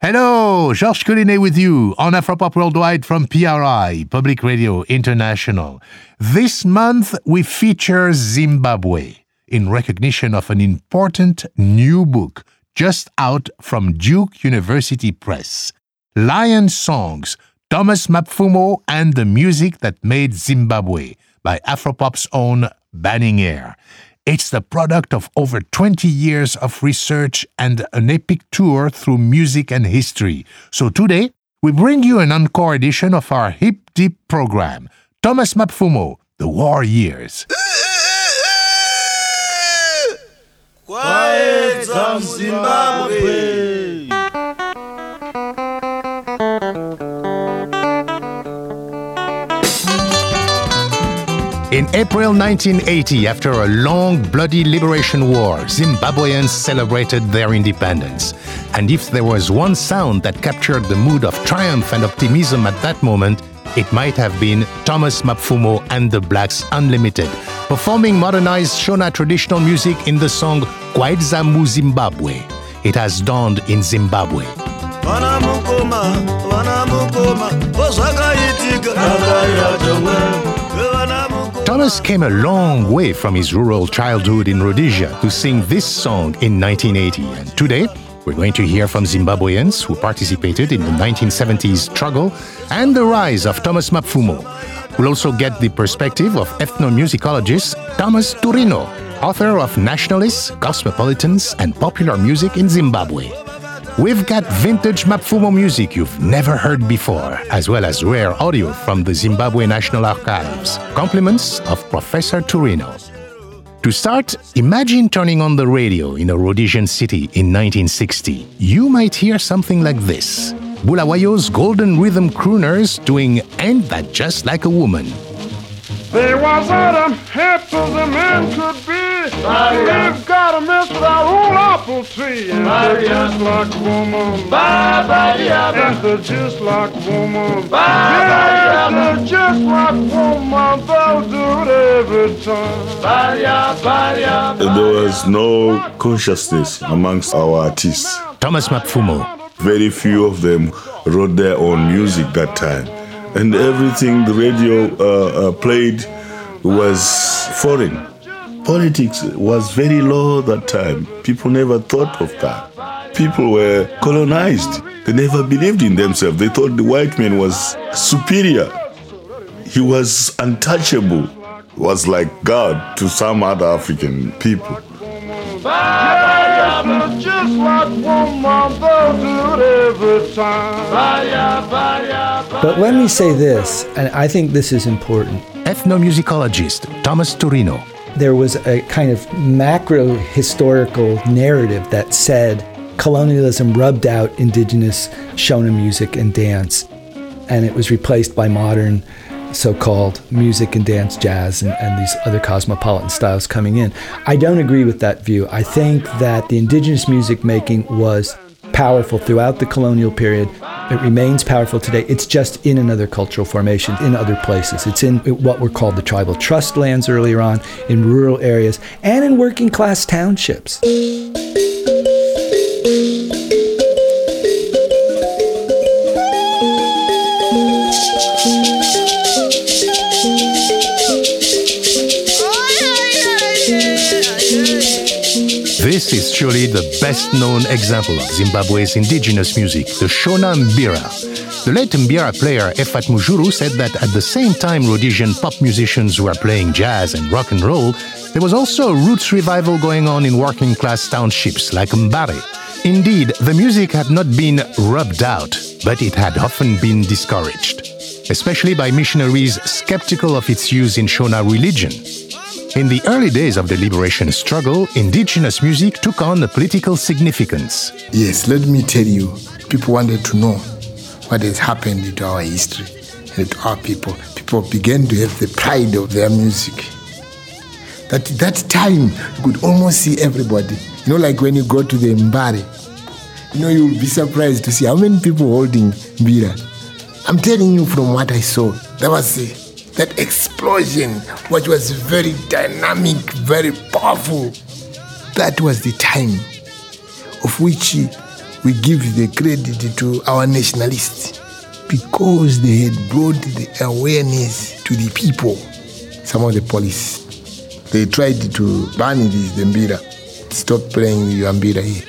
Hello, Georges Collinet with you on Afropop Worldwide from PRI, Public Radio International. This month we feature Zimbabwe in recognition of an important new book just out from Duke University Press. Lion Songs, Thomas Mapfumo and the Music That Made Zimbabwe by Afropop's own Banning Eyre. It's the product of over 20 years of research and an epic tour through music and history. So today, we bring you an encore edition of our Hip Deep program. Thomas Mapfumo, The War Years. Quiet, April 1980, after a long, bloody liberation war, Zimbabweans celebrated their independence. And if there was one sound that captured the mood of triumph and optimism at that moment, it might have been Thomas Mapfumo and the Blacks Unlimited, performing modernized Shona traditional music in the song Kwaedza MuZimbabwe. It has dawned in Zimbabwe. Thomas came a long way from his rural childhood in Rhodesia to sing this song in 1980. And today, we're going to hear from Zimbabweans who participated in the 1970s struggle and the rise of Thomas Mapfumo. We'll also get the perspective of ethnomusicologist Thomas Turino, author of Nationalists, Cosmopolitans, and Popular Music in Zimbabwe. We've got vintage Mapfumo music you've never heard before, as well as rare audio from the Zimbabwe National Archives. Compliments of Professor Turino. To start, imagine turning on the radio in a Rhodesian city in 1960. You might hear something like this Bulawayo's golden rhythm crooners doing Ain't That Just Like a Woman? There was a happy as a man could be. We've got a mess with our old apple tree. And they're just like woman. And they're just like woman. Yes, they're just like woman. They'll do it every time. There was no consciousness amongst our artists. Thomas Mapfumo. Very few of them wrote their own music that time. And everything the radio uh, uh, played was foreign. Politics was very low that time. People never thought of that. People were colonized. They never believed in themselves. They thought the white man was superior. He was untouchable. He was like God to some other African people. Yes, they're just like woman. They'll do every time. But let me say this, and I think this is important. Ethnomusicologist Thomas Turino. There was a kind of macro historical narrative that said colonialism rubbed out indigenous Shona music and dance, and it was replaced by modern so called music and dance, jazz, and, and, these other cosmopolitan styles coming in. I don't agree with that view. I think that the indigenous music making was powerful throughout the colonial period. It remains powerful today. It's just in another cultural formation, in other places. It's in what were called the tribal trust lands earlier on, in rural areas, and in working class townships. This is surely the best known example of Zimbabwe's indigenous music, the Shona Mbira. The late Mbira player Ephat Mujuru said that at the same time Rhodesian pop musicians were playing jazz and rock and roll, there was also a roots revival going on in working class townships like Mbare. Indeed, the music had not been rubbed out, but it had often been discouraged, especially by missionaries skeptical of its use in Shona religion. In the early days of the liberation struggle, indigenous music took on a political significance. Yes, let me tell you, people wanted to know what has happened to our history and to our people. People began to have the pride of their music. That that time you could almost see everybody. You know, like when you go to the Mbare, you know, you'll be surprised to see how many people holding Mbira. I'm telling you from what I saw, That was a that explosion, which was very dynamic, very powerful. That was the time of which we give the credit to our nationalists because they had brought the awareness to the people. Some of the police, they tried to ban this the mbira, stop playing the mbira here.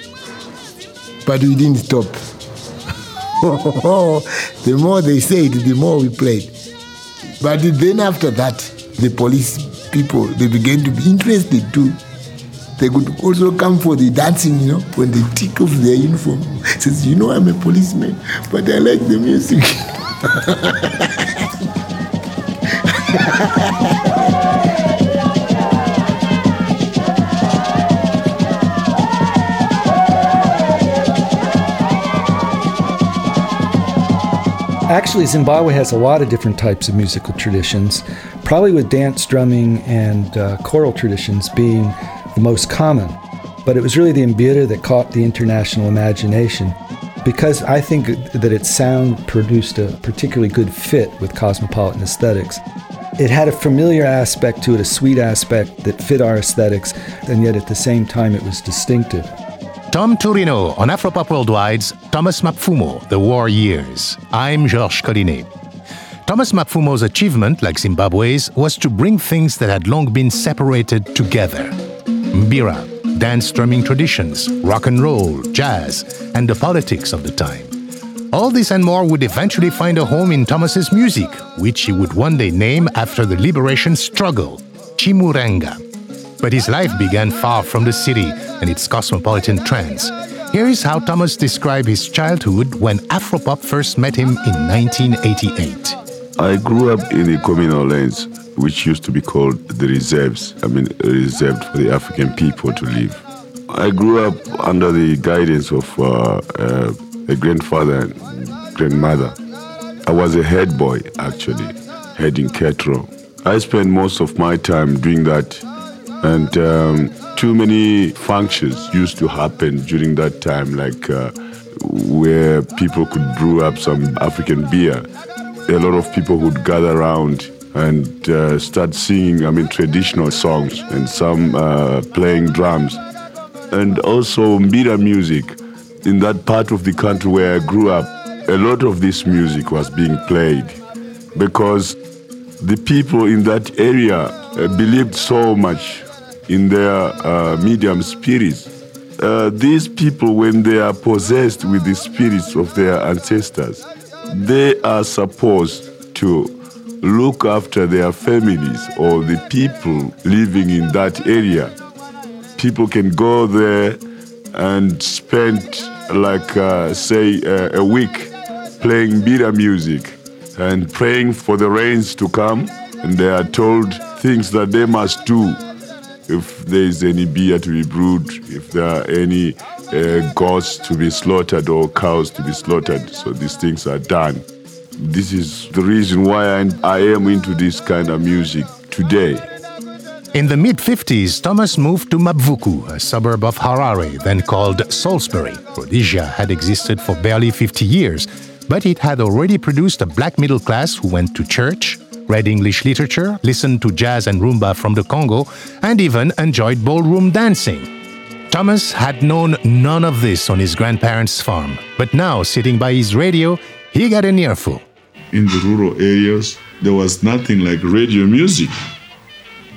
But we didn't stop. the more they said, the more we played. But then after that, the police people, they began to be interested too. They could also come for the dancing, you know, when they take off their uniform. Says, you know, I'm a policeman, but I like the music. Actually, Zimbabwe has a lot of different types of musical traditions, probably with dance, drumming, and uh, choral traditions being the most common. But it was really the mbira that caught the international imagination because I think that its sound produced a particularly good fit with cosmopolitan aesthetics. It had a familiar aspect to it, a sweet aspect that fit our aesthetics, and yet at the same time it was distinctive. Tom Turino on Afropop Worldwide's Thomas Mapfumo, The War Years. I'm Georges Collinet. Thomas Mapfumo's achievement, like Zimbabwe's, was to bring things that had long been separated together. Mbira, dance drumming traditions, rock and roll, jazz, and the politics of the time. All this and more would eventually find a home in Thomas's music, which he would one day name after the liberation struggle, Chimurenga. But his life began far from the city and its cosmopolitan trends. Here is how Thomas described his childhood when Afropop first met him in 1988. I grew up in the communal lands, which used to be called the reserves. I mean, reserved for the African people to live. I grew up under the guidance of uh, uh, a grandfather and grandmother. I was a head boy, actually, heading cattle. I spent most of my time doing that and um, too many functions used to happen during that time, like uh, where people could brew up some African beer. A lot of people would gather around and uh, start singing, I mean, traditional songs and some uh, playing drums. And also Mbira music. In that part of the country where I grew up, a lot of this music was being played because the people in that area uh, believed so much in their uh, medium spirits. Uh, these people, when they are possessed with the spirits of their ancestors, they are supposed to look after their families or the people living in that area. People can go there and spend, like, uh, say, uh, a week playing Mbira music and praying for the rains to come. And they are told things that they must do if there is any beer to be brewed, if there are any uh, goats to be slaughtered or cows to be slaughtered. So these things are done. This is the reason why I, I am into this kind of music today. In the mid 50s, Thomas moved to Mabvuku, a suburb of Harare, then called Salisbury. Rhodesia had existed for barely 50 years, but it had already produced a black middle class who went to church, read English literature, listened to jazz and rumba from the Congo, and even enjoyed ballroom dancing. Thomas had known none of this on his grandparents' farm, but now, sitting by his radio, he got an earful. In the rural areas, there was nothing like radio music.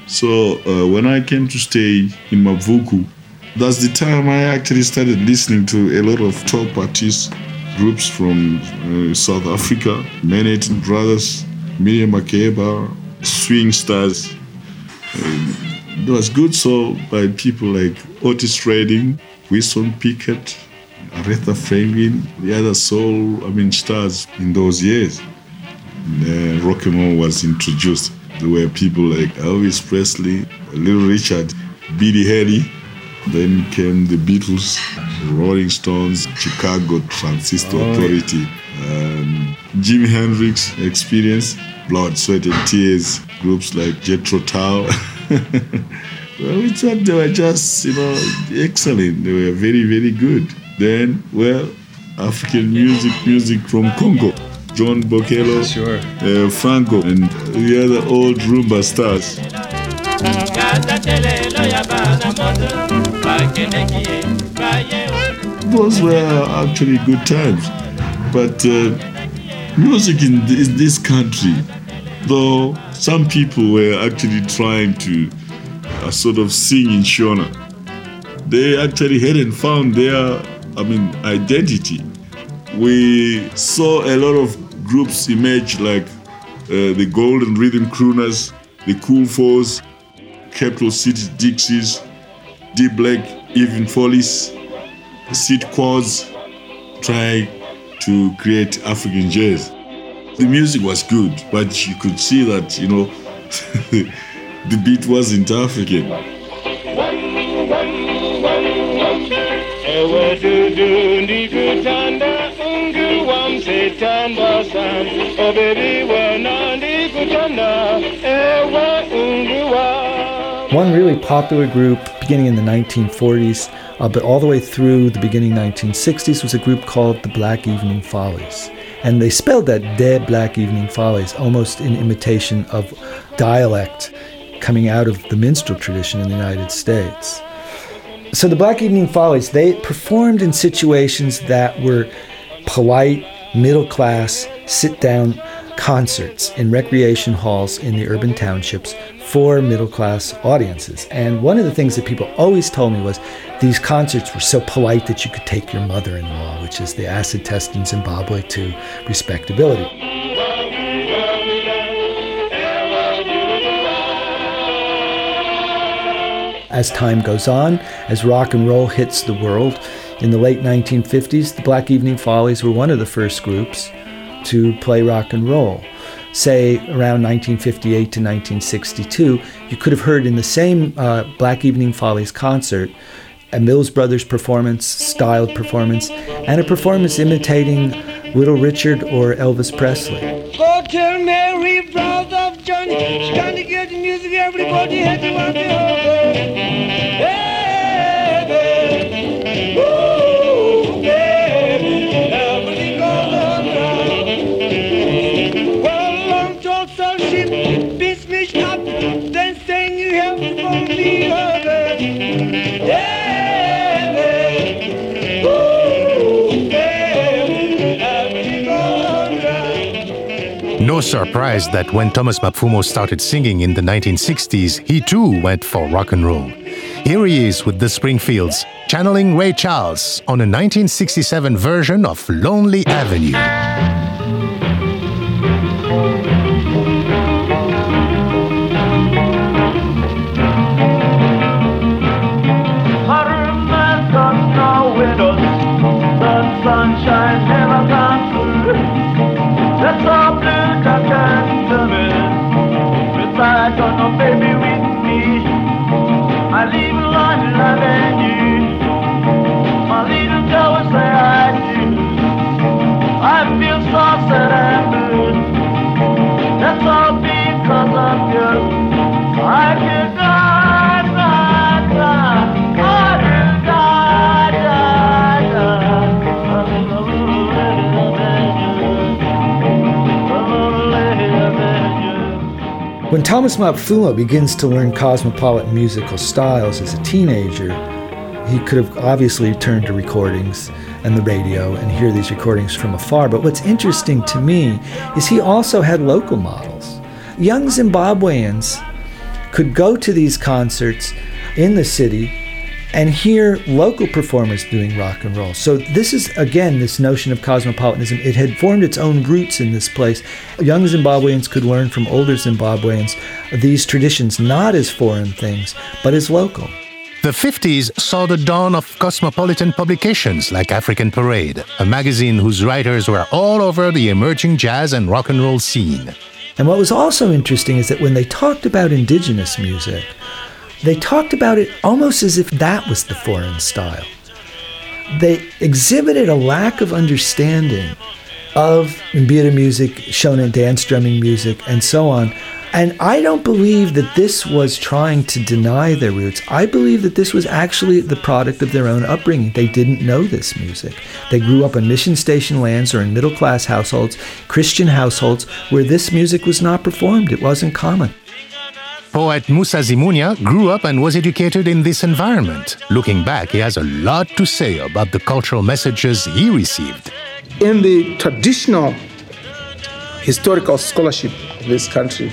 So uh, when I came to stay in Mabvuku, that's the time I actually started listening to a lot of top artists, groups from uh, South Africa, Manhattan Brothers, Miriam Makeba, Swing Stars. And it was good so by people like Otis Redding, Wilson Pickett, Aretha Franklin, the other soul, I mean, stars in those years. And, uh, rock and roll was introduced. There were people like Elvis Presley, Little Richard, Billy Haley. Then came the Beatles, Rolling Stones, Chicago Transistor oh, Authority, um, Jimi Hendrix Experience, Blood, Sweat and Tears, groups like Jethro Tull. well, we thought they were just, you know, excellent. They were very, very good. Then, well, African music, music from Congo. John Bokelo, sure. uh, Franco, and the other old rumba stars. those were actually good times. But uh, music in this, this country, though some people were actually trying to uh, sort of sing in Shona, they actually hadn't found their, I mean, identity. We saw a lot of groups emerge like uh, the Golden Rhythm Crooners, the Cool Fours, Capital City Dixies, D Black, Even Follies, Seed Quads, try to create African jazz. The music was good, but you could see that, you know, the beat wasn't African. One really popular group beginning in the 1940s, uh, but all the way through the beginning 1960s, was a group called the Black Evening Follies. And they spelled that dead Black Evening Follies almost in imitation of dialect coming out of the minstrel tradition in the United States. So the Black Evening Follies, they performed in situations that were polite, middle class, sit down concerts in recreation halls in the urban townships for middle class audiences. And one of the things that people always told me was these concerts were so polite that you could take your mother in law, which is the acid test in Zimbabwe, to respectability. As time goes on, as rock and roll hits the world, in the late 1950s, the Black Evening Follies were one of the first groups to play rock and roll. Say around 1958 to 1962, you could have heard in the same uh, Black Evening Follies concert a Mills Brothers performance, styled performance, and a performance imitating Little Richard or Elvis Presley. Go Mary, brother Johnny, she's to get the music, everybody No surprise that when Thomas Mapfumo started singing in the 1960s, he too went for rock and roll. Here he is with the Springfields, channeling Ray Charles on a 1967 version of Lonely Avenue. When Mapfumo begins to learn cosmopolitan musical styles as a teenager, he could have obviously turned to recordings and the radio and hear these recordings from afar. But what's interesting to me is he also had local models. Young Zimbabweans could go to these concerts in the city and hear local performers doing rock and roll. So this is again this notion of cosmopolitanism. It had formed its own roots in this place. Young Zimbabweans could learn from older Zimbabweans these traditions not as foreign things, but as local. The 50s saw the dawn of cosmopolitan publications like African Parade, a magazine whose writers were all over the emerging jazz and rock and roll scene. And what was also interesting is that when they talked about indigenous music, they talked about it almost as if that was the foreign style. They exhibited a lack of understanding of Mbira music, Shona dance drumming music, and so on. And I don't believe that this was trying to deny their roots. I believe that this was actually the product of their own upbringing. They didn't know this music. They grew up on mission station lands or in middle class households, Christian households, where this music was not performed. It wasn't common. Poet Musa Zimunya grew up and was educated in this environment. Looking back, he has a lot to say about the cultural messages he received. In the traditional historical scholarship of this country,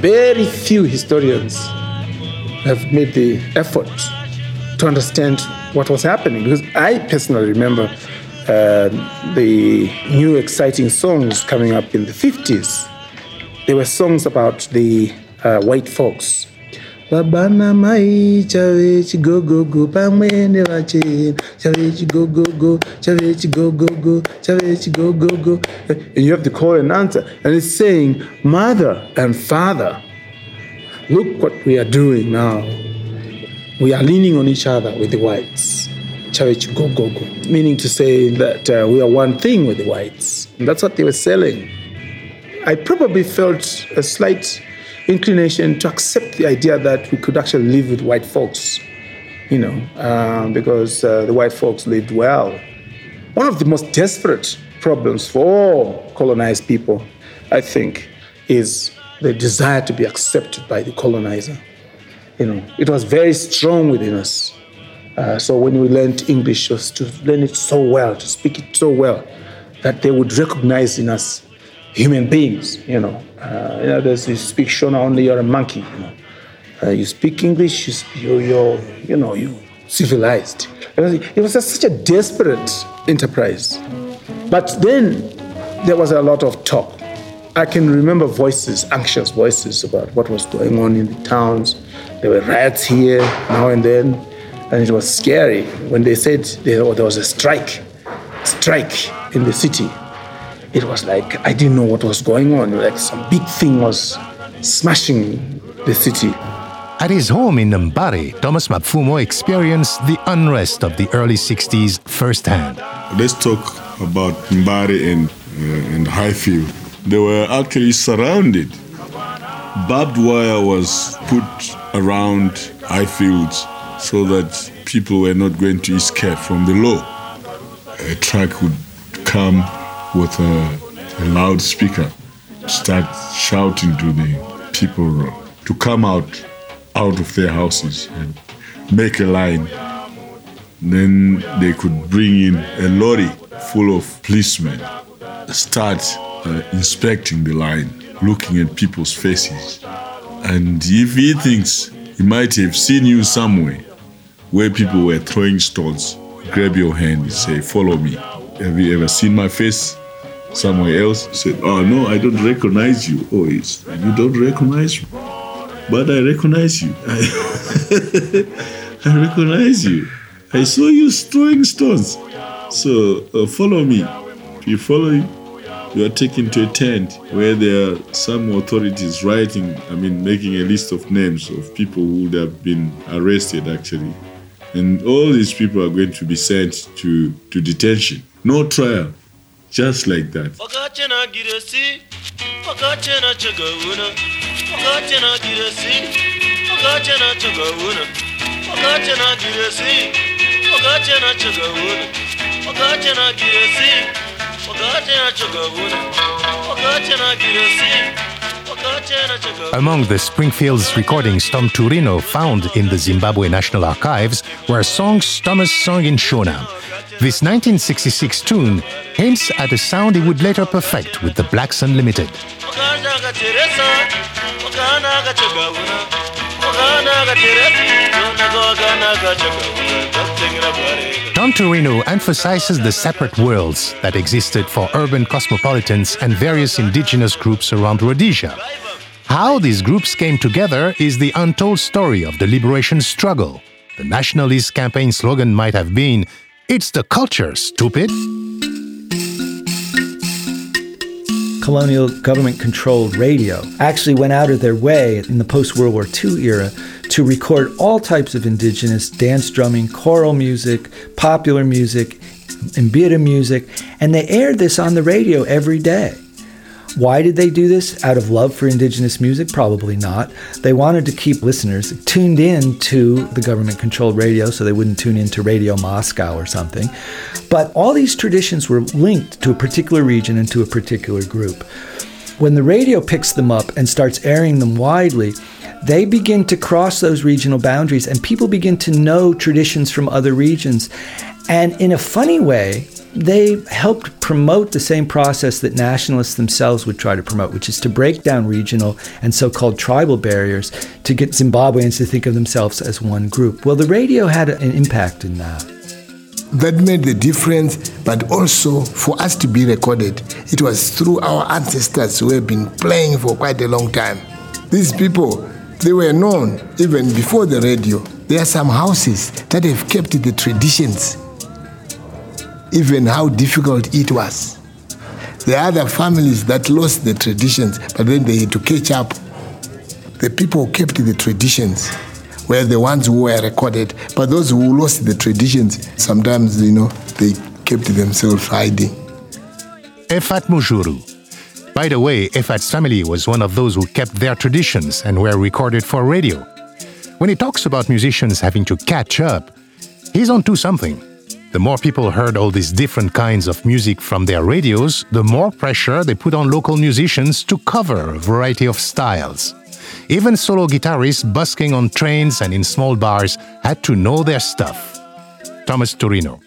very few historians have made the effort to understand what was happening. Because I personally remember uh, the new exciting songs coming up in the 50s. There were songs about the uh, white folks. Babana mai chave go go go go go and you have to call and answer. And it's saying mother and father look what we are doing now. We are leaning on each other with the whites. Chave go go go. Meaning to say that uh, we are one thing with the whites. And that's what they were selling. I probably felt a slight inclination to accept the idea that we could actually live with white folks, you know, uh, because uh, the white folks lived well. One of the most desperate problems for all colonized people, I think, is the desire to be accepted by the colonizer. You know, it was very strong within us. Uh, so when we learned English, to learn it so well, to speak it so well, that they would recognize in us human beings, you know. Uh, in others, you speak Shona only, you're a monkey, you know. Uh, you speak English, you're, you know, you civilized. It was just such a desperate enterprise. But then there was a lot of talk. I can remember voices, anxious voices about what was going on in the towns. There were riots here now and then, and it was scary when they said there was a strike, strike in the city it was like I didn't know what was going on. Like some big thing was smashing the city. At his home in Mbare, Thomas Mapfumo experienced the unrest of the early 60s firsthand. Let's talk about Mbare and, uh, and Highfield. They were actually surrounded. Barbed wire was put around Highfields so that people were not going to escape from the law. A truck would come with a, a loudspeaker, start shouting to the people to come out out of their houses and make a line. Then they could bring in a lorry full of policemen, start uh, inspecting the line, looking at people's faces. And if he thinks he might have seen you somewhere where people were throwing stones, grab your hand and say, Follow me. Have you ever seen my face somewhere else? Said, Oh no, I don't recognize you. Oh, it's, you don't recognize me. But I recognize you. I, I recognize you. I saw you throwing stones. So uh, follow me. If you follow you, you are taken to a tent where there are some authorities writing, I mean, making a list of names of people who would have been arrested actually. And all these people are going to be sent to, to detention. No trial, just like that. Among the Springfield's recordings Tom Turino found in the Zimbabwe National Archives were songs Thomas sung in Shona. This 1966 tune hints at a sound he would later perfect with the Blacks Unlimited. Tom Turino emphasizes the separate worlds that existed for urban cosmopolitans and various indigenous groups around Rhodesia. How these groups came together is the untold story of the liberation struggle. The nationalist campaign slogan might have been, It's the culture, stupid. colonial government controlled radio actually went out of their way in the post World War II era to record all types of indigenous dance drumming, choral music, popular music, mbira music, and they aired this on the radio every day. Why did they do this? Out of love for indigenous music? Probably not. They wanted to keep listeners tuned in to the government controlled radio so they wouldn't tune in to Radio Moscow or something. But all these traditions were linked to a particular region and to a particular group. When the radio picks them up and starts airing them widely, they begin to cross those regional boundaries and people begin to know traditions from other regions. And in a funny way, they helped promote the same process that nationalists themselves would try to promote, which is to break down regional and so called tribal barriers to get Zimbabweans to think of themselves as one group. Well, the radio had an impact in that. That made the difference, but also for us to be recorded, it was through our ancestors who have been playing for quite a long time. These people, they were known even before the radio. There are some houses that have kept the traditions even how difficult it was. There are other families that lost the traditions, but then they had to catch up. The people who kept the traditions were the ones who were recorded, but those who lost the traditions, sometimes, you know, they kept themselves hiding. Ephat Mujuru. By the way, Ephat's family was one of those who kept their traditions and were recorded for radio. When he talks about musicians having to catch up, he's onto something. The more people heard all these different kinds of music from their radios, the more pressure they put on local musicians to cover a variety of styles. Even solo guitarists busking on trains and in small bars had to know their stuff. Thomas Turino.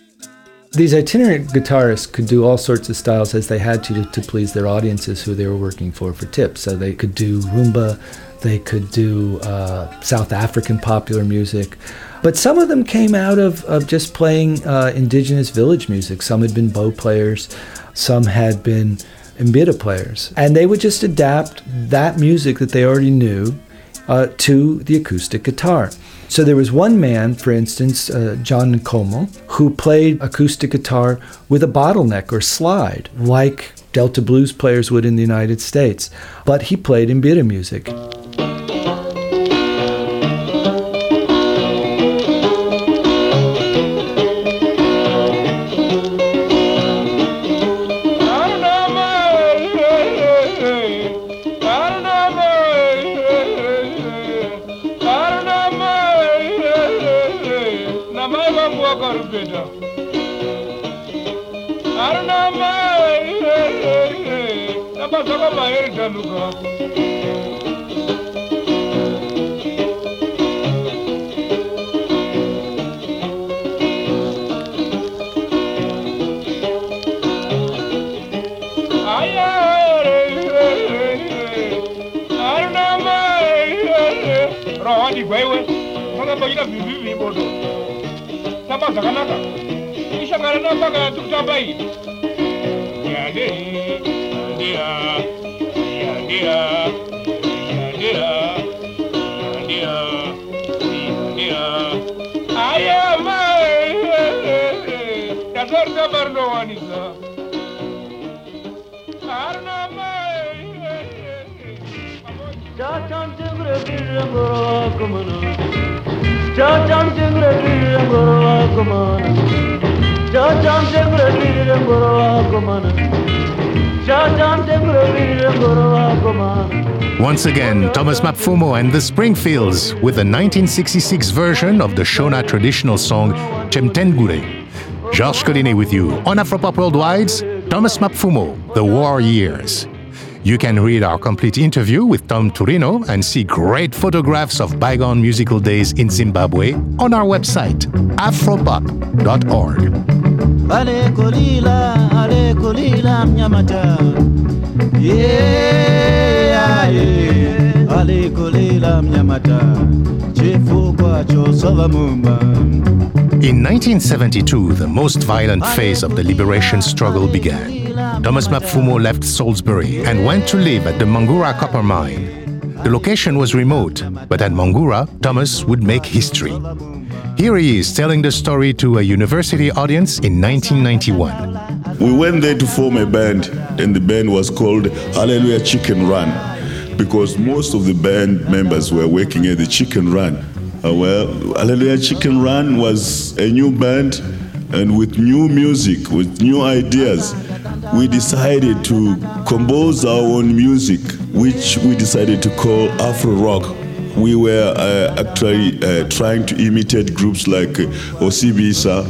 These itinerant guitarists could do all sorts of styles as they had to to please their audiences who they were working for for tips. So they could do rumba, they could do uh, South African popular music. But some of them came out of, of just playing uh, indigenous village music. Some had been bow players, some had been mbira players. And they would just adapt that music that they already knew uh, to the acoustic guitar. So there was one man, for instance, uh, John Nkomo, who played acoustic guitar with a bottleneck or slide, like Delta blues players would in the United States. But he played mbira music. abubakar beda arnama tabasaka baheri taluka zvakanaka zvakanaka ishangana neasangana yatiri kutamba iyi yadei yadea yadea aí. yadea yadea ayama datori tsamba rinowanisa harinama Çarşan cimri bir murakumunu Kumana kumana kumana Once again, Thomas Mapfumo and the Springfields with the 1966 version of the Shona traditional song Chemutengure. Georges Collinet with you on Afropop Worldwide's Thomas Mapfumo, The War Years. You can read our complete interview with Tom Turino and see great photographs of bygone musical days in Zimbabwe on our website, afropop.org. Ale kulila, ale kulila mnyamata. Yeah, yeah. Ale mnyamata. Chifukwa chosova mumba. In 1972, the most violent phase of the liberation struggle began. Thomas Mapfumo left Salisbury and went to live at the Mhangura copper mine. The location was remote, but at Mhangura, Thomas would make history. Here he is telling the story to a university audience in 1991. We went there to form a band, and the band was called Hallelujah Chicken Run because most of the band members were working at the Chicken Run. Uh, well, Hallelujah Chicken Run was a new band, and with new music, with new ideas, we decided to compose our own music, which we decided to call Afro Rock. We were uh, actually uh, trying to imitate groups like uh, Osibisa.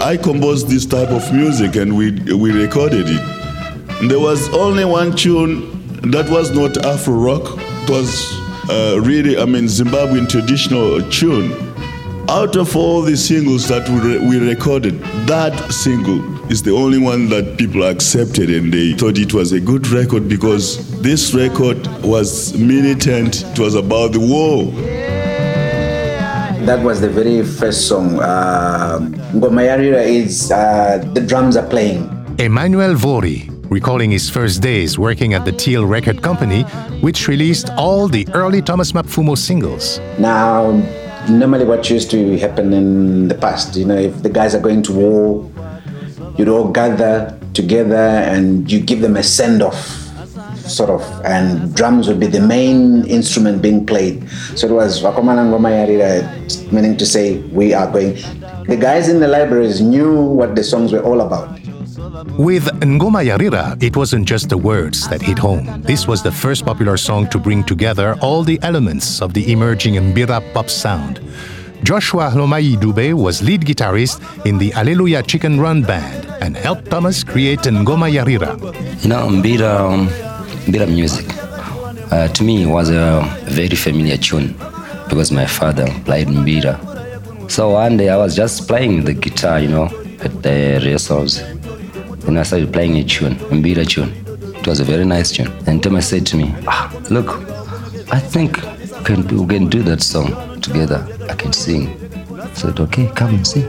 I composed this type of music and we, we recorded it. There was only one tune that was not Afro Rock, it was uh, really, I mean, Zimbabwean traditional tune. Out of all the singles that we, re- we recorded, that single is the only one that people accepted and they thought it was a good record because this record was militant, it was about the war. That was the very first song. Uh, Ngoma Yarira is uh, the drums are playing. Emmanuel Vori, recalling his first days working at the Teal Record Company, which released all the early Thomas Mapfumo singles. Now, normally what used to happen in the past, you know, if the guys are going to war, you'd all gather together and you give them a send off, sort of, and drums would be the main instrument being played. So it was meaning to say, we are going. The guys in the libraries knew what the songs were all about. With Ngoma Yarira, it wasn't just the words that hit home. This was the first popular song to bring together all the elements of the emerging Mbira pop sound. Joshua Hlomai Dube was lead guitarist in the Hallelujah Chicken Run Band and helped Thomas create Ngoma Yarira. You know, Mbira, um, Mbira music, uh, to me, was a very familiar tune because my father played Mbira. So one day I was just playing the guitar, you know, at the rehearsals. Then I started playing a tune, Mbira tune. It was a very nice tune. And Thomas said to me, ah, look, I think can, we can do that song together. I can sing. I said, okay, come and sing.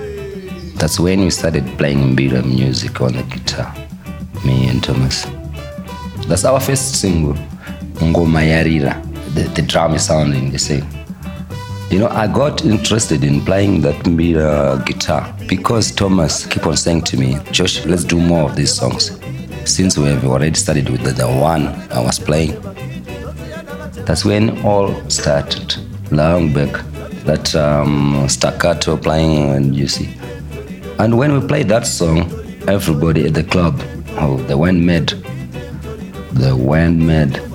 That's when we started playing Mbira music on the guitar, me and Thomas. That's our first single, Ngoma Yarira. The, the drum is sounding the same. You know, I got interested in playing that Mbira guitar because Thomas kept on saying to me, Josh, let's do more of these songs. Since we have already started with the, the one I was playing. That's when all started, long back. That um, staccato playing, and you see. And when we played that song, everybody at the club, oh, they went mad. They went mad.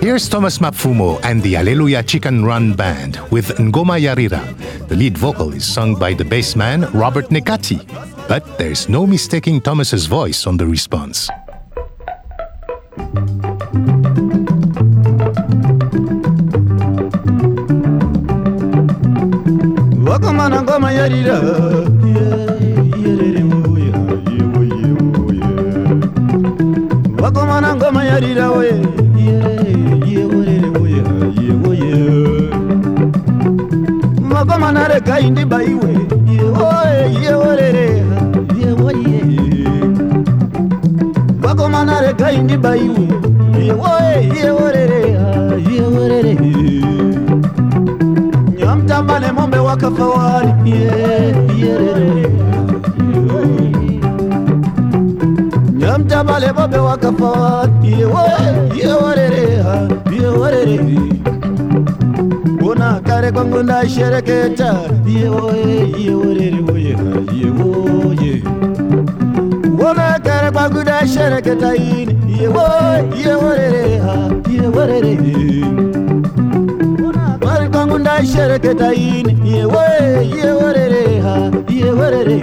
Here's Thomas Mapfumo and the Hallelujah Chicken Run Band with Ngoma Yarira. The lead vocal is sung by the bassman Robert Nekati, but there's no mistaking Thomas's voice on the response. ngoma yarira wakomana ngoma yarira we gai ndimba iwe yeworere yewoye vakomana regai ndimba iwe yewoye yeworere yeworere nyamutamba nemombe wakafa wani yerere nyamutamba nemombe wakafa wani yeworere yeworere ona kare kwangu ndashereketa yewoye yeworeriwoye yewoye wona kare kwangu ndashereketa ini. Yewo yeworereha yeworere mari kwangu ndashereketa ini. Yewoye yeworereha yeworere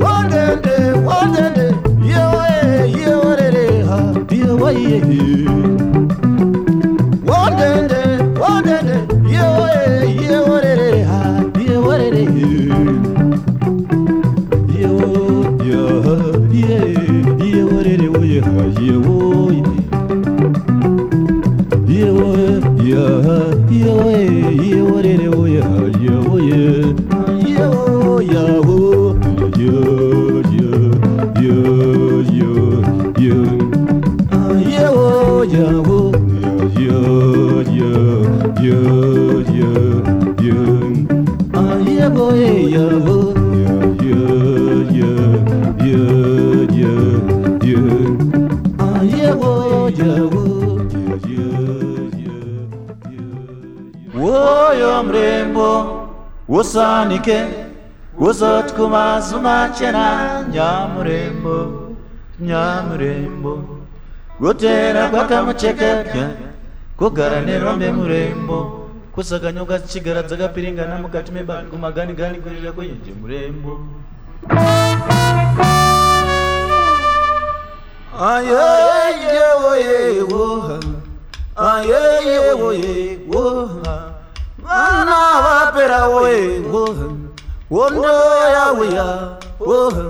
wondende wondende. Yewoye yeworereha yewoye yewe woyo murembo wosanike wozotkumazu machena nyamurembo nyamurembo. Gutera kwakamuchekebya kugaranirombe murembo kusaka nyoka dzichigara dzakapiringana mukati mebango magani gani kuririra kwenyenje murembo ayeyewoyewoha ayeyewoyewoha vana vapera woyewoha wondo yauya woha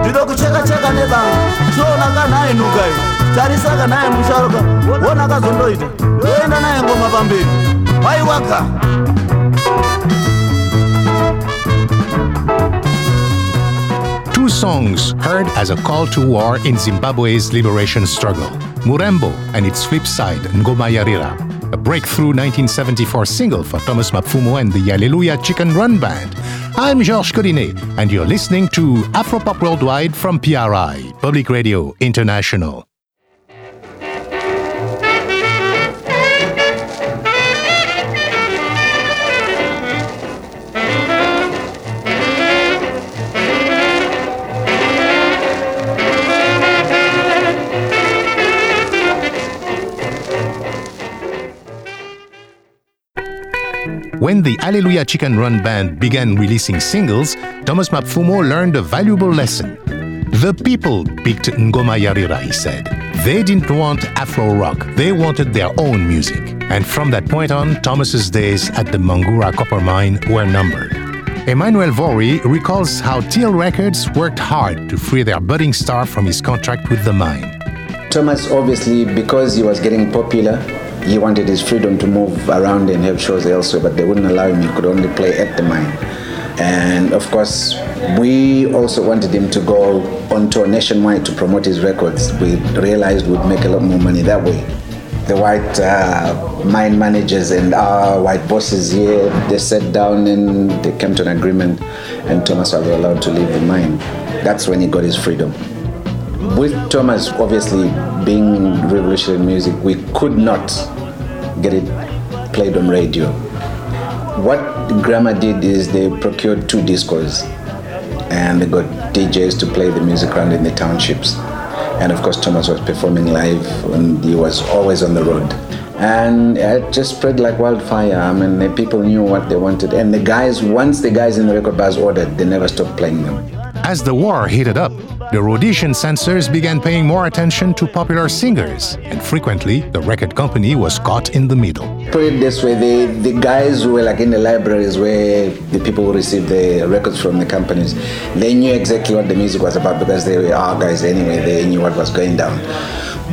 ndino kucheka-cheka nebanga chiona kanhainukayo tarisa kanhaye musharuka wona naye ngoma pamberi Two songs heard as a call to war in Zimbabwe's liberation struggle. Murembo and its flip side, Ngoma Yarira, a breakthrough 1974 single for Thomas Mapfumo and the Hallelujah Chicken Run Band. I'm Georges Collinet, and you're listening to Afropop Worldwide from PRI, Public Radio International. When the Hallelujah Chicken Run Band began releasing singles, Thomas Mapfumo learned a valuable lesson. The people picked Ngoma Yarira, he said. They didn't want Afro rock, they wanted their own music. And from that point on, Thomas's days at the Mhangura copper mine were numbered. Emmanuel Vori recalls how Teal Records worked hard to free their budding star from his contract with the mine. Thomas, obviously, because he was getting popular, he wanted his freedom to move around and have shows elsewhere, but they wouldn't allow him. He could only play at the mine. And of course, we also wanted him to go on tour nationwide to promote his records. We realized we'd make a lot more money that way. The white uh, mine managers and our white bosses here, they sat down and they came to an agreement, and Thomas was allowed to leave the mine. That's when he got his freedom with Thomas obviously being revolutionary music, we could not get it played on radio. What Gramma did is they procured two discos and they got DJs to play the music around in the townships. And of course, Thomas was performing live and he was always on the road. And it just spread like wildfire. I mean, the people knew what they wanted. And the guys, once the guys in the record bars ordered, they never stopped playing them. As the war heated up, the Rhodesian censors began paying more attention to popular singers, and frequently the record company was caught in the middle. Put it this way, the, the guys who were like in the libraries where the people who received the records from the companies, they knew exactly what the music was about because they were our guys anyway, they knew what was going down.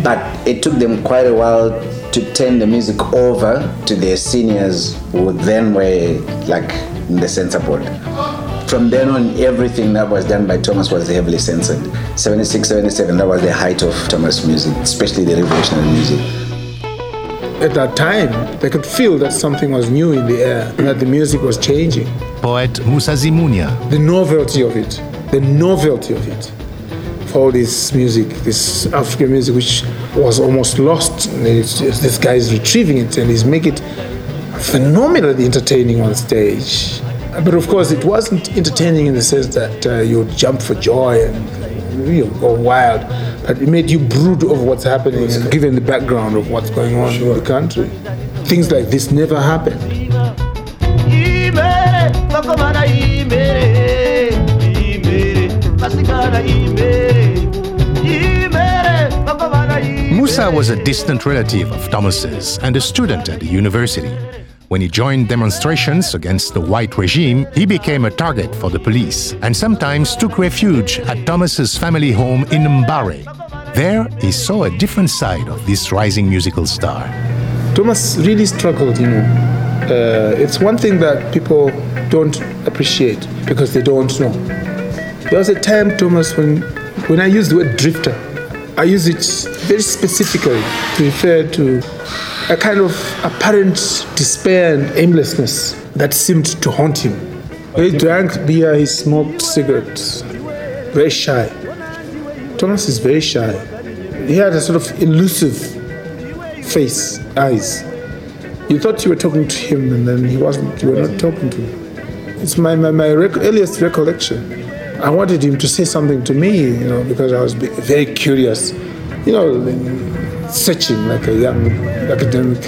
But it took them quite a while to turn the music over to their seniors who then were like in the censor board. From then on, everything that was done by Thomas was heavily censored. 76, 77, that was the height of Thomas music, especially the revolutionary music. At that time, they could feel that something was new in the air, that the music was changing. Poet Musa Zimunya. The novelty of it, the novelty of it. For all this music, this African music, which was almost lost, and it's- this guy is retrieving it and he's making it phenomenally entertaining on stage. But of course, it wasn't entertaining in the sense that uh, you jump for joy and you go wild, but it made you brood over what's happening given the background of what's going on in the country. Things like this never happened. Musa was a distant relative of Thomas's and a student at the university. When he joined demonstrations against the white regime, he became a target for the police and sometimes took refuge at Thomas's family home in Mbare. There, he saw a different side of this rising musical star. Thomas really struggled, you know. Uh, it's one thing that people don't appreciate because they don't know. There was a time, Thomas, when, when I used the word drifter, I use it very specifically to refer to a kind of apparent despair and aimlessness that seemed to haunt him. He drank beer, he smoked cigarettes. very shy. Thomas is very shy. He had a sort of elusive face, eyes. You thought you were talking to him, and then he wasn't. You were not talking to him. It's my my, my rec- earliest recollection. I wanted him to say something to me, you know, because I was very curious, you know, searching like a young academic.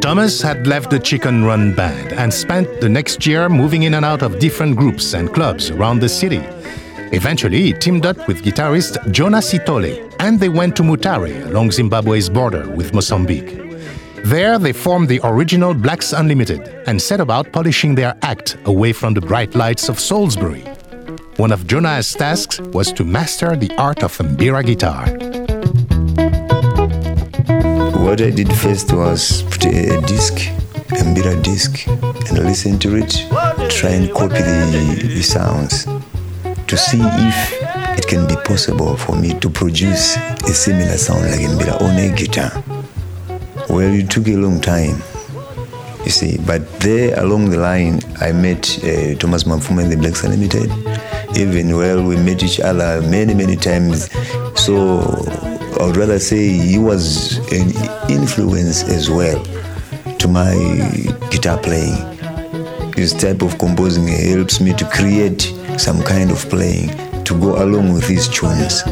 Thomas had left the Chicken Run Band and spent the next year moving in and out of different groups and clubs around the city. Eventually, he teamed up with guitarist Jonah Sithole and they went to Mutare along Zimbabwe's border with Mozambique. There, they formed the original Blacks Unlimited and set about polishing their act away from the bright lights of Salisbury. One of Jonah's tasks was to master the art of mbira guitar. What I did first was put a disc, a mbira disc, and listen to it, try and copy the, the sounds to see if it can be possible for me to produce a similar sound like mbira on a guitar. Well, it took a long time, you see, but there along the line, I met uh, Thomas Mapfumo and the Blacks Unlimited. Even well, we met each other many, many times. So I would rather say he was an influence as well to my guitar playing. His type of composing helps me to create some kind of playing to go along with these tunes.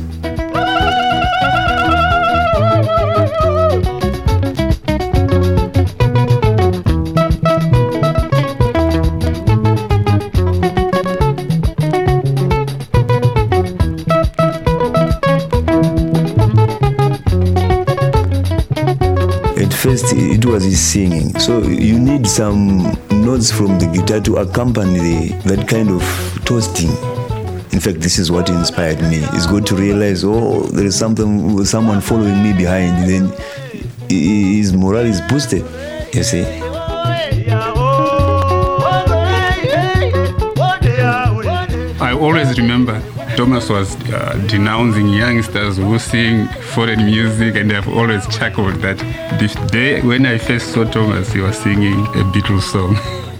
It was his singing. So you need some notes from the guitar to accompany the, that kind of toasting. In fact, this is what inspired me. It's good to realize, oh, there is something, someone following me behind. Then his morale is boosted. You see. I always remember Thomas was uh, denouncing youngsters who sing foreign music, and I've always chuckled that day when I first saw Thomas, he was singing a Beatles song.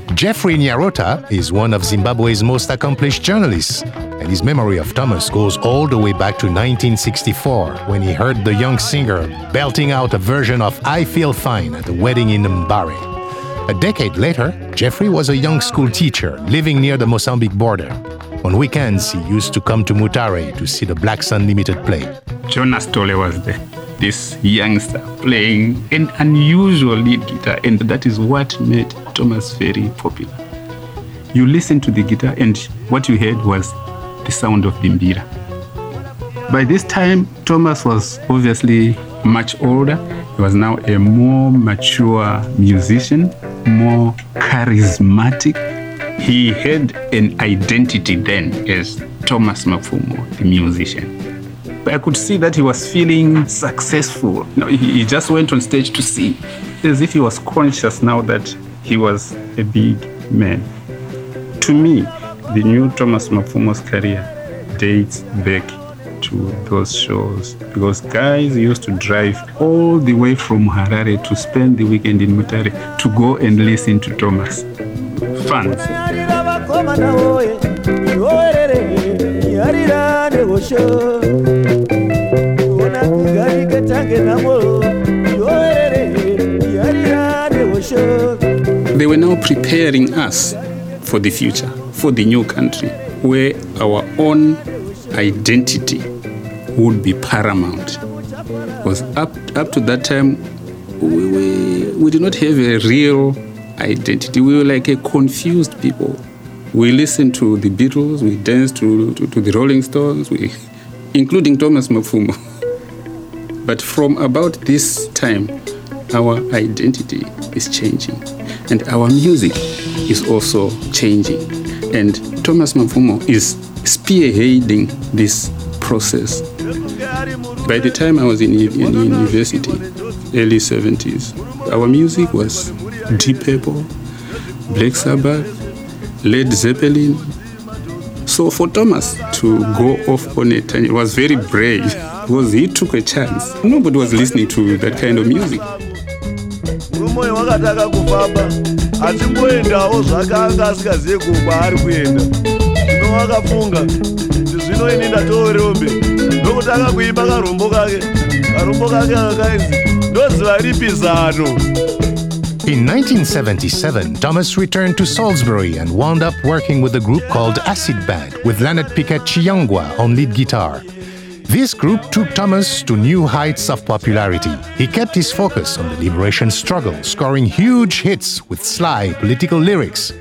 Jeffrey Nyarota is one of Zimbabwe's most accomplished journalists, and his memory of Thomas goes all the way back to 1964 when he heard the young singer belting out a version of I Feel Fine at a wedding in Mbare. A decade later, Jeffrey was a young school teacher living near the Mozambique border. On weekends, he used to come to Mutare to see the Blacks Unlimited play. Jonah Sithole was there, this youngster playing an unusual lead guitar, and that is what made Thomas very popular. You listen to the guitar, and what you heard was the sound of Bimbira. By this time, Thomas was obviously much older. He was now a more mature musician, more charismatic. He had an identity then as Thomas Mapfumo, the musician. But I could see that he was feeling successful. He, he just went on stage to sing, as if he was conscious now that he was a big man. To me, the new Thomas Mapfumo's career dates back to those shows because guys used to drive all the way from Harare to spend the weekend in Mutare to go and listen to Thomas. Fans. They were now preparing us for the future, for the new country, where our own identity would be paramount. Because up, up to that time, we, we, we did not have a real identity. We were like a confused people. We listened to the Beatles, we danced to, to, to the Rolling Stones, we, including Thomas Mapfumo. But from about this time, our identity is changing and our music is also changing. And Thomas Mapfumo is spearheading this process. By the time I was in, in university, early 70s, our music was Deep Purple, Black Sabbath, Led Zeppelin. So for Thomas to go off on it, and it was very brave because he took a chance. Nobody was listening to that kind of music. mumwoyo wakataka kufamba achingoendawo zvakanga asingazive ku kwaari kuenda zvino wakafunga zvino ini ndatorombe ndokutanga kuimba karombo kake karombo kake kakainzi ndoziva ripi zano In 1977, Thomas returned to Salisbury and wound up working with a group called Acid Band with Leonard Picket Chiyangwa on lead guitar. This group took Thomas to new heights of popularity. He kept his focus on the liberation struggle, scoring huge hits with sly political lyrics.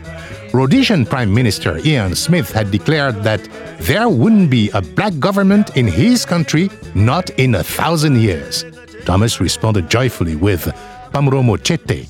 Rhodesian Prime Minister Ian Smith had declared that there wouldn't be a black government in his country not in a thousand years. Thomas responded joyfully with Pamuromo Chete.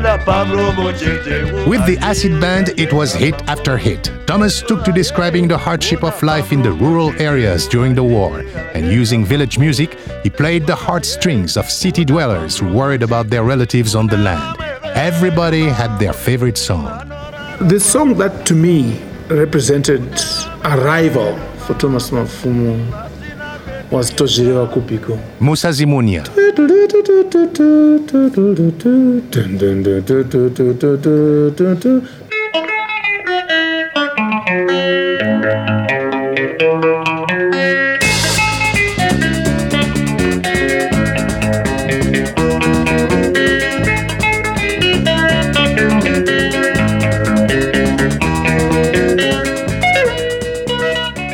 With the Acid Band, it was hit after hit. Thomas took to describing the hardship of life in the rural areas during the war, and using village music, he played the heartstrings of city dwellers who worried about their relatives on the land. Everybody had their favorite song. The song that to me represented arrival for Thomas Mapfumo was Tojirewa Kupiko. Musa Zimunya.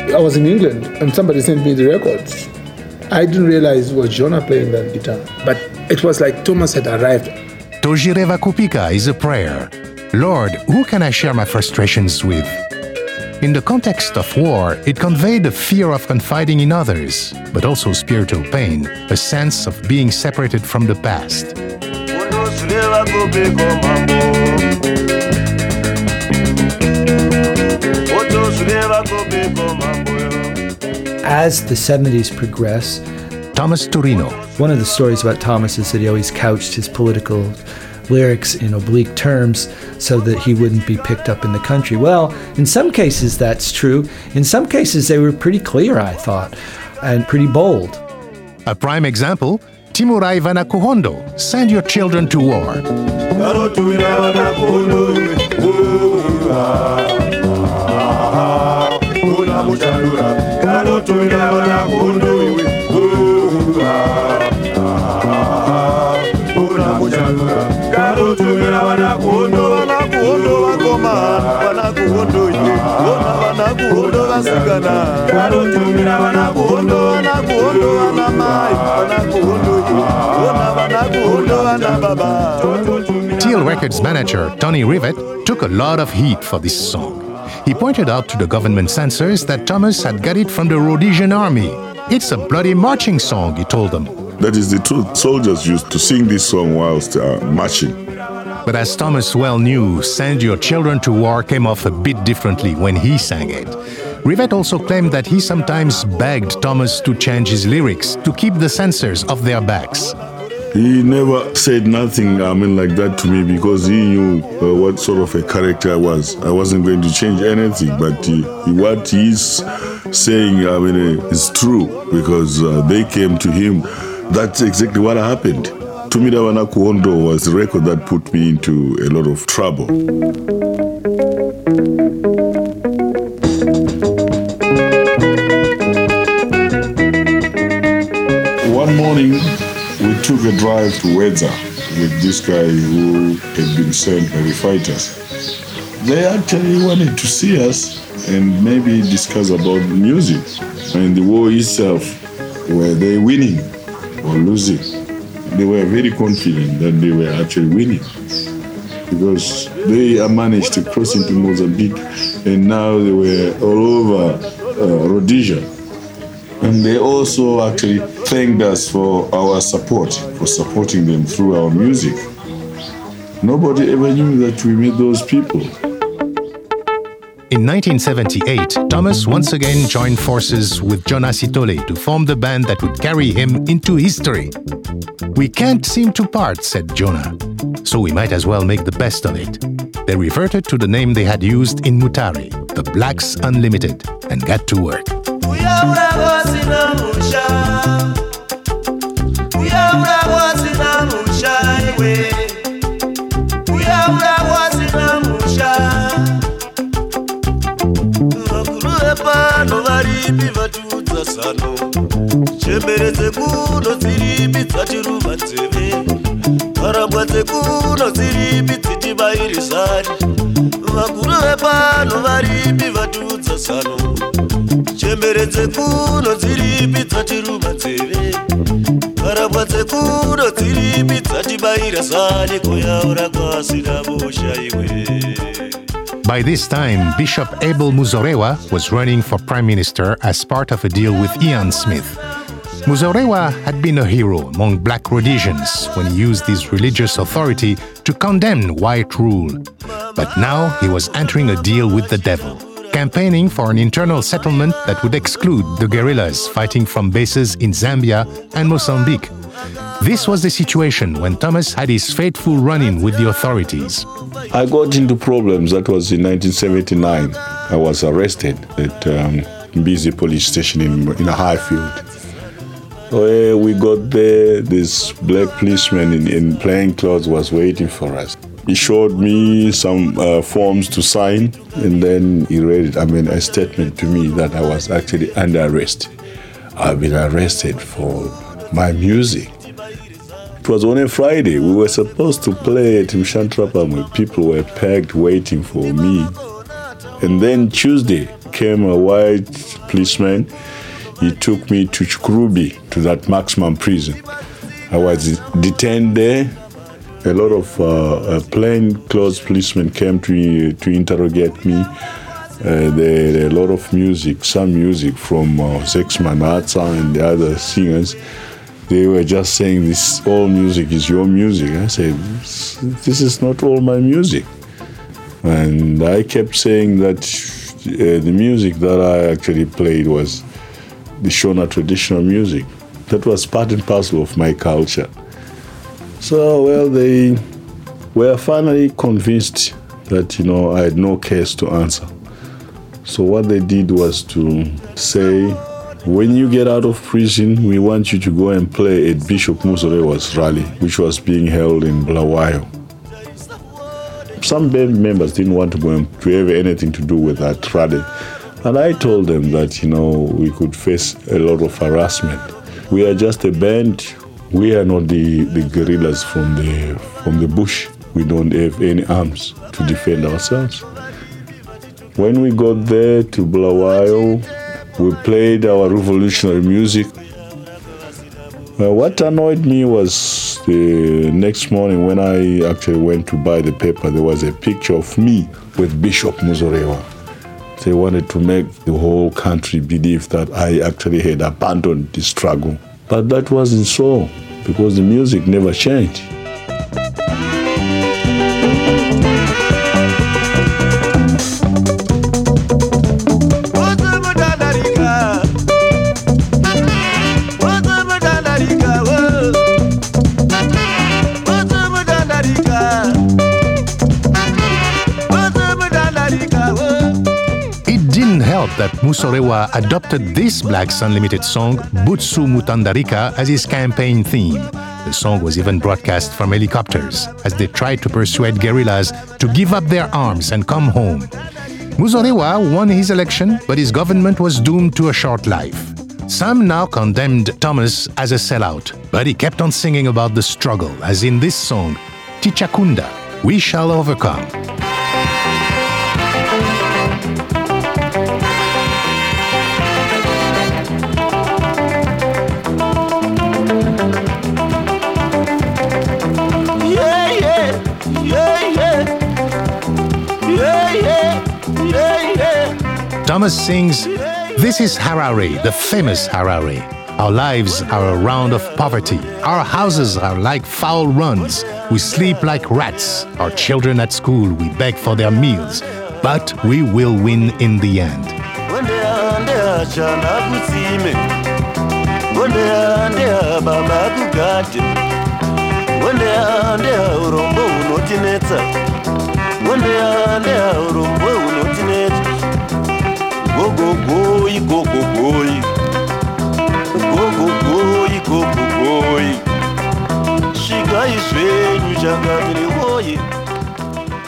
I was in England and somebody sent me the records. I didn't realize it was Jonah playing that guitar, but it was like Thomas had arrived. Tojireva Kupika is a prayer. Lord, who can I share my frustrations with? In the context of war, it conveyed a fear of confiding in others, but also spiritual pain, a sense of being separated from the past. As the 70s progress, Thomas Turino. One of the stories about Thomas is that he always couched his political lyrics in oblique terms so that he wouldn't be picked up in the country. Well, in some cases that's true. In some cases they were pretty clear, I thought, and pretty bold. A prime example Timurai Vanakuhondo, Send Your Children to War. Kanotumira vanakuhondo vanakuhondo vakomana vanakuhondo iwe ona vanakuhondo vasikana kanotumira vanakuhondo vanakuhondo vanamai vanakuhondo iwe ona vanakuhondo vana Teal Records manager Tony Rivet took a lot of heat for this song. He pointed out to the government censors that Thomas had got it from the Rhodesian army. It's a bloody marching song, he told them. That is the truth. Soldiers used to sing this song whilst uh, marching. But as Thomas well knew, Send Your Children to War came off a bit differently when he sang it. Rivet also claimed that he sometimes begged Thomas to change his lyrics to keep the censors off their backs. He never said nothing, I mean, like that to me because he knew uh, what sort of a character I was. I wasn't going to change anything, but he, he- what he's saying, I mean, uh, is true because uh, they came to him. That's exactly what happened. Tumida Wanakuondo was the record that put me into a lot of trouble. One morning, we took a drive to Wedza with this guy who had been sent by the fighters. They actually wanted to see us and maybe discuss about music and the war itself. Were they winning or losing? They were very confident that they were actually winning because they managed to cross into Mozambique and now they were all over uh, Rhodesia. And they also actually thanked us for our support, for supporting them through our music. Nobody ever knew that we met those people. In 1978, Thomas once again joined forces with Jonah Sithole to form the band that would carry him into history. We can't seem to part, said Jonah, so we might as well make the best of it. They reverted to the name they had used in Mutare, the Blacks Unlimited, and got to work. pano varimi vatudza sano. Chembere dzekuno dzirimbidza chiruva nzeve varambwa dzekuno dzirimbidzi tibairi sani vakuru vepano varimi vatudza sano. Kuyaura kwasina By this time, Bishop Abel Muzorewa was running for prime minister as part of a deal with Ian Smith. Muzorewa had been a hero among black Rhodesians when he used his religious authority to condemn white rule. But now he was entering a deal with the devil, campaigning for an internal settlement that would exclude the guerrillas fighting from bases in Zambia and Mozambique. This was the situation when Thomas had his fateful run in with the authorities. I got into problems. That was in 1979. I was arrested at um, Mbizi police station in, in a Highfield. Where we got there, this black policeman in, in plain clothes was waiting for us. He showed me some uh, forms to sign, and then he read, I mean, a statement to me that I was actually under arrest. I've been arrested for my music. It was on a Friday. We were supposed to play at Mshantrapam people were packed waiting for me. And then Tuesday came a white policeman. He took me to Chikurubi, to that maximum prison. I was detained there. A lot of uh, uh, plain-clothes policemen came to, to interrogate me. Uh, there, there a lot of music, some music from uh, Zexie Manatsa and the other singers they were just saying this all music is your music. I said, this is not all my music. And I kept saying that uh, the music that I actually played was the Shona traditional music. That was part and parcel of my culture. So, well, they were finally convinced that, you know, I had no case to answer. So, what they did was to say, when you get out of prison, we want you to go and play at Bishop Muzorewa's rally, which was being held in Bulawayo. Some band members didn't want to go and to have anything to do with that rally. And I told them that, you know, we could face a lot of harassment. We are just a band. We are not the, the guerrillas from the from the bush. We don't have any arms to defend ourselves. When we got there to Bulawayo, we played our revolutionary music. Uh, what annoyed me was the next morning when I actually went to buy the paper, there was a picture of me with Bishop Muzorewa. They wanted to make the whole country believe that I actually had abandoned the struggle. But that wasn't so because the music never changed. Muzorewa adopted this Blacks Unlimited song, Butsu Mutandarika, as his campaign theme. The song was even broadcast from helicopters as they tried to persuade guerrillas to give up their arms and come home. Muzorewa won his election, but his government was doomed to a short life. Some now condemned Thomas as a sellout, but he kept on singing about the struggle, as in this song, Tichakunda, We Shall Overcome. Thomas sings, This is Harare, the famous Harare. Our lives are a round of poverty. Our houses are like foul runs. We sleep like rats. Our children at school, we beg for their meals. but we will win in the end. Gogogoyi Gogogoyi gogogoyi Shigai changamire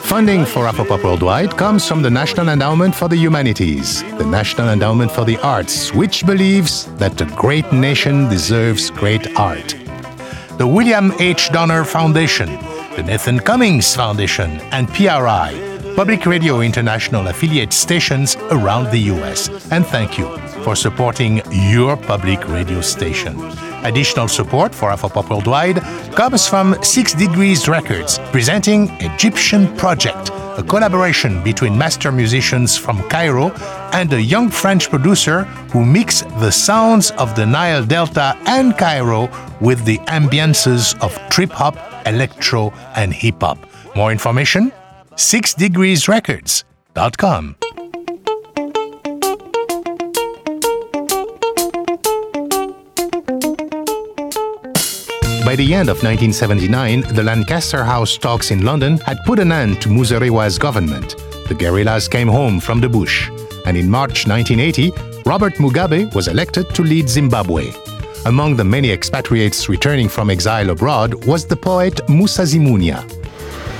Funding for Afropop Worldwide comes from the National Endowment for the Humanities, the National Endowment for the Arts, which believes that a great nation deserves great art. The William H. Donner Foundation, the Nathan Cummings Foundation, and PRI, Public Radio International affiliate stations around the US. And thank you for supporting your public radio station. Additional support for Afropop Worldwide comes from Six Degrees Records, presenting Egyptian Project, a collaboration between master musicians from Cairo and a young French producer who mix the sounds of the Nile Delta and Cairo with the ambiances of trip hop, electro, and hip hop. More information? sixdegreesrecords.com. By the end of 1979, the Lancaster House talks in London had put an end to Muzorewa's government. The guerrillas came home from the bush, and in March 1980, Robert Mugabe was elected to lead Zimbabwe. Among the many expatriates returning from exile abroad was the poet Musa Zimunya.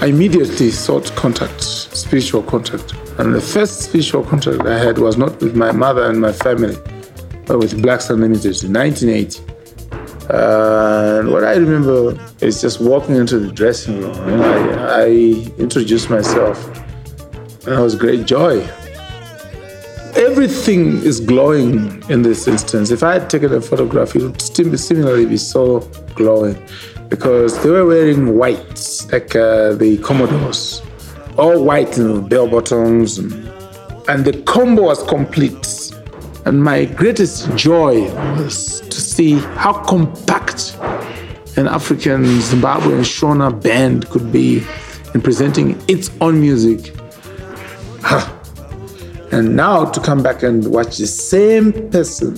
I immediately sought contact, spiritual contact. And the first spiritual contact I had was not with my mother and my family, but with Blacks Unlimited in 1980. Uh, and what I remember is just walking into the dressing room. I, I introduced myself, and it was great joy. Everything is glowing in this instance. If I had taken a photograph, it would similarly be so glowing because they were wearing whites, like uh, the Commodores, all white, and bell bottoms, and, and the combo was complete. And my greatest joy was to see how compact an African Zimbabwean Shona band could be in presenting its own music. Huh. And now to come back and watch the same person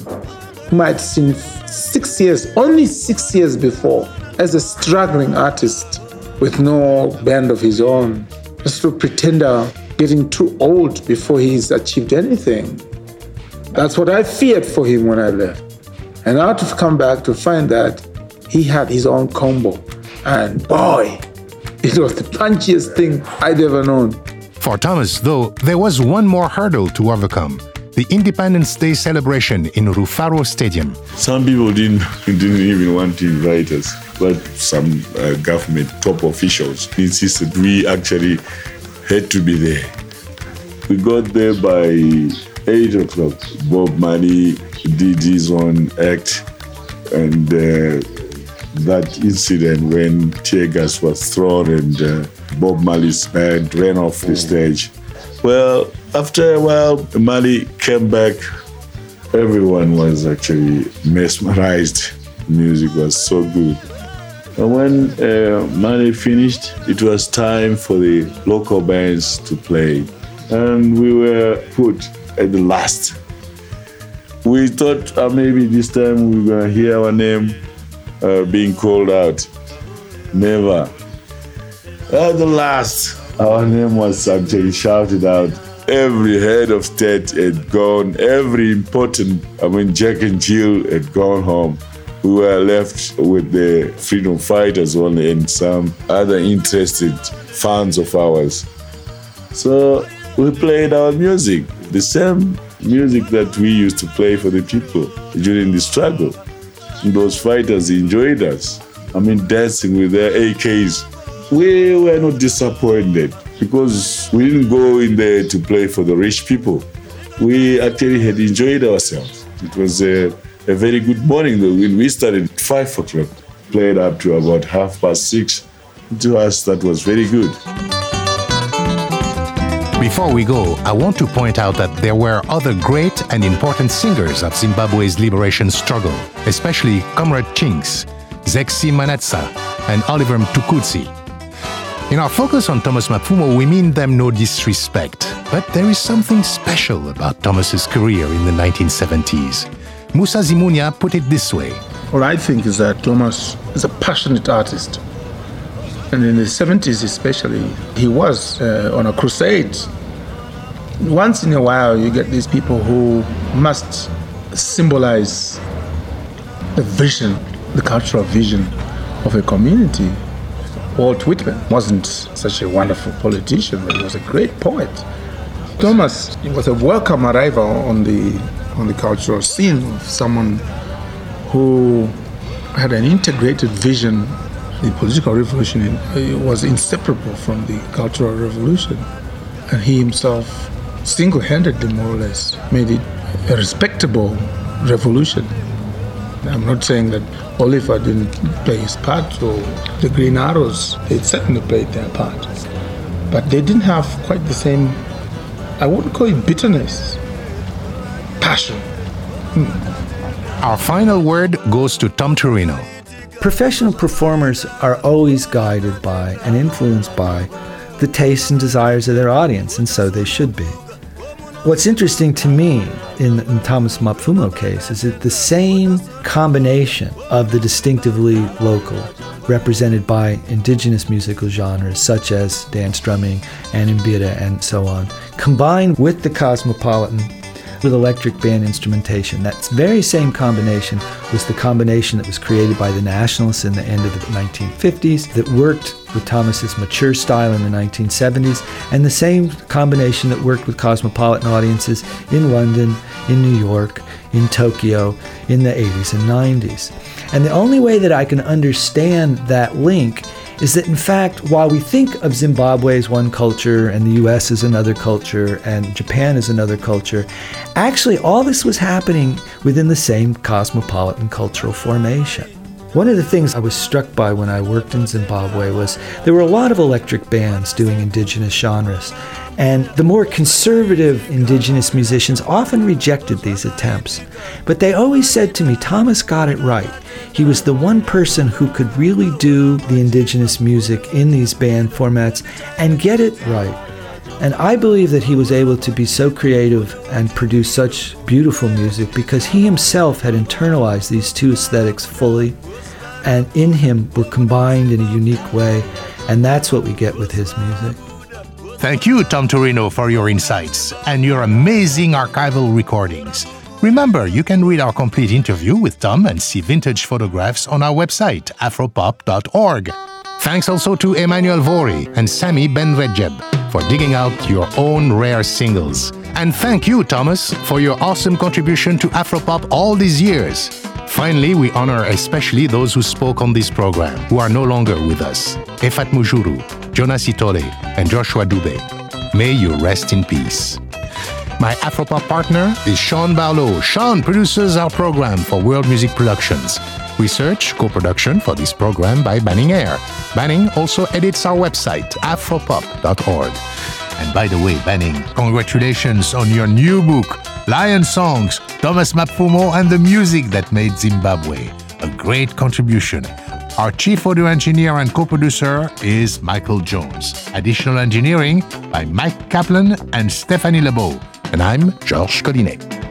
whom I'd seen six years, only six years before, as a struggling artist with no band of his own, just a pretender getting too old before he's achieved anything. That's what I feared for him when I left. And now to come back to find that he had his own combo. And boy, it was the punchiest thing I'd ever known. For Thomas, though, there was one more hurdle to overcome the Independence Day celebration in Rufaro Stadium. Some people didn't, didn't even want to invite us, but some uh, government top officials insisted we actually had to be there. We got there by 8 o'clock. Bob Marley did his own act, and uh, that incident when tear gas was thrown and uh, Bob Marley's band ran off the stage. Well, after a while, Marley came back. Everyone was actually mesmerized. Music was so good. And when uh, Marley finished, it was time for the local bands to play. And we were put at the last. We thought uh, maybe this time we were going to hear our name uh, being called out. Never. At the last, our name was actually shouted out. Every head of state had gone, every important, I mean, Jack and Jill had gone home. We were left with the freedom fighters only and some other interested fans of ours. So we played our music, the same music that we used to play for the people during the struggle. And those fighters enjoyed us. I mean, dancing with their AKs. We were not disappointed because we didn't go in there to play for the rich people. We actually had enjoyed ourselves. It was a, a very good morning. When we started at 5 o'clock, played up to about half past 6. To us, that was very good. Before we go, I want to point out that there were other great and important singers of Zimbabwe's liberation struggle, especially Comrade Chinx, Zexie Manatsa, and Oliver Mtukudzi. In our focus on Thomas Mapfumo, we mean them no disrespect, but there is something special about Thomas's career in the 1970s. Musa Zimunya put it this way. What I think is that Thomas is a passionate artist. And in the 70s, especially, he was uh, on a crusade. Once in a while, you get these people who must symbolize the vision, the cultural vision of a community. Walt Whitman wasn't such a wonderful politician, but he was a great poet. Thomas was a welcome arrival on the on the cultural scene of someone who had an integrated vision. The political revolution uh, was inseparable from the cultural revolution, and he himself single-handedly, more or less, made it a respectable revolution. I'm not saying that Oliver didn't play his part, or the Green Arrows, they certainly played their part. But they didn't have quite the same, I wouldn't call it bitterness, passion. Hmm. Our final word goes to Tom Turino. Professional performers are always guided by and influenced by the tastes and desires of their audience, and so they should be. What's interesting to me in the Thomas Mapfumo case is that the same combination of the distinctively local, represented by indigenous musical genres such as dance drumming and mbira and so on, combined with the cosmopolitan with electric band instrumentation. That very same combination was the combination that was created by the Nationalists in the end of the 1950s that worked with Thomas's mature style in the 1970s, and the same combination that worked with cosmopolitan audiences in London, in New York, in Tokyo in the 80s and 90s. And the only way that I can understand that link is that in fact, while we think of Zimbabwe as one culture and the US as another culture and Japan as another culture, actually all this was happening within the same cosmopolitan cultural formation. One of the things I was struck by when I worked in Zimbabwe was there were a lot of electric bands doing indigenous genres, and the more conservative indigenous musicians often rejected these attempts. But they always said to me, Thomas got it right. He was the one person who could really do the indigenous music in these band formats and get it right. And I believe that he was able to be so creative and produce such beautiful music because he himself had internalized these two aesthetics fully and in him were combined in a unique way. And that's what we get with his music. Thank you, Tom Turino, for your insights and your amazing archival recordings. Remember, you can read our complete interview with Tom and see vintage photographs on our website, afropop.org. Thanks also to Emmanuel Vori and Sami Benrejeb for digging out your own rare singles. And thank you, Thomas, for your awesome contribution to Afropop all these years. Finally, we honor especially those who spoke on this program, who are no longer with us. Ephat Mujuru, Jonah Sithole, and Joshua Dube. May you rest in peace. My Afropop partner is Sean Barlow. Sean produces our program for World Music Productions. Research, co-production for this program by Banning Eyre. Banning also edits our website, afropop.org. And by the way, Banning, congratulations on your new book, Lion Songs, Thomas Mapfumo and the Music That Made Zimbabwe. A great contribution. Our chief audio engineer and co-producer is Michael Jones. Additional engineering by Mike Kaplan and Stephanie Lebeau. And I'm Georges Collinet.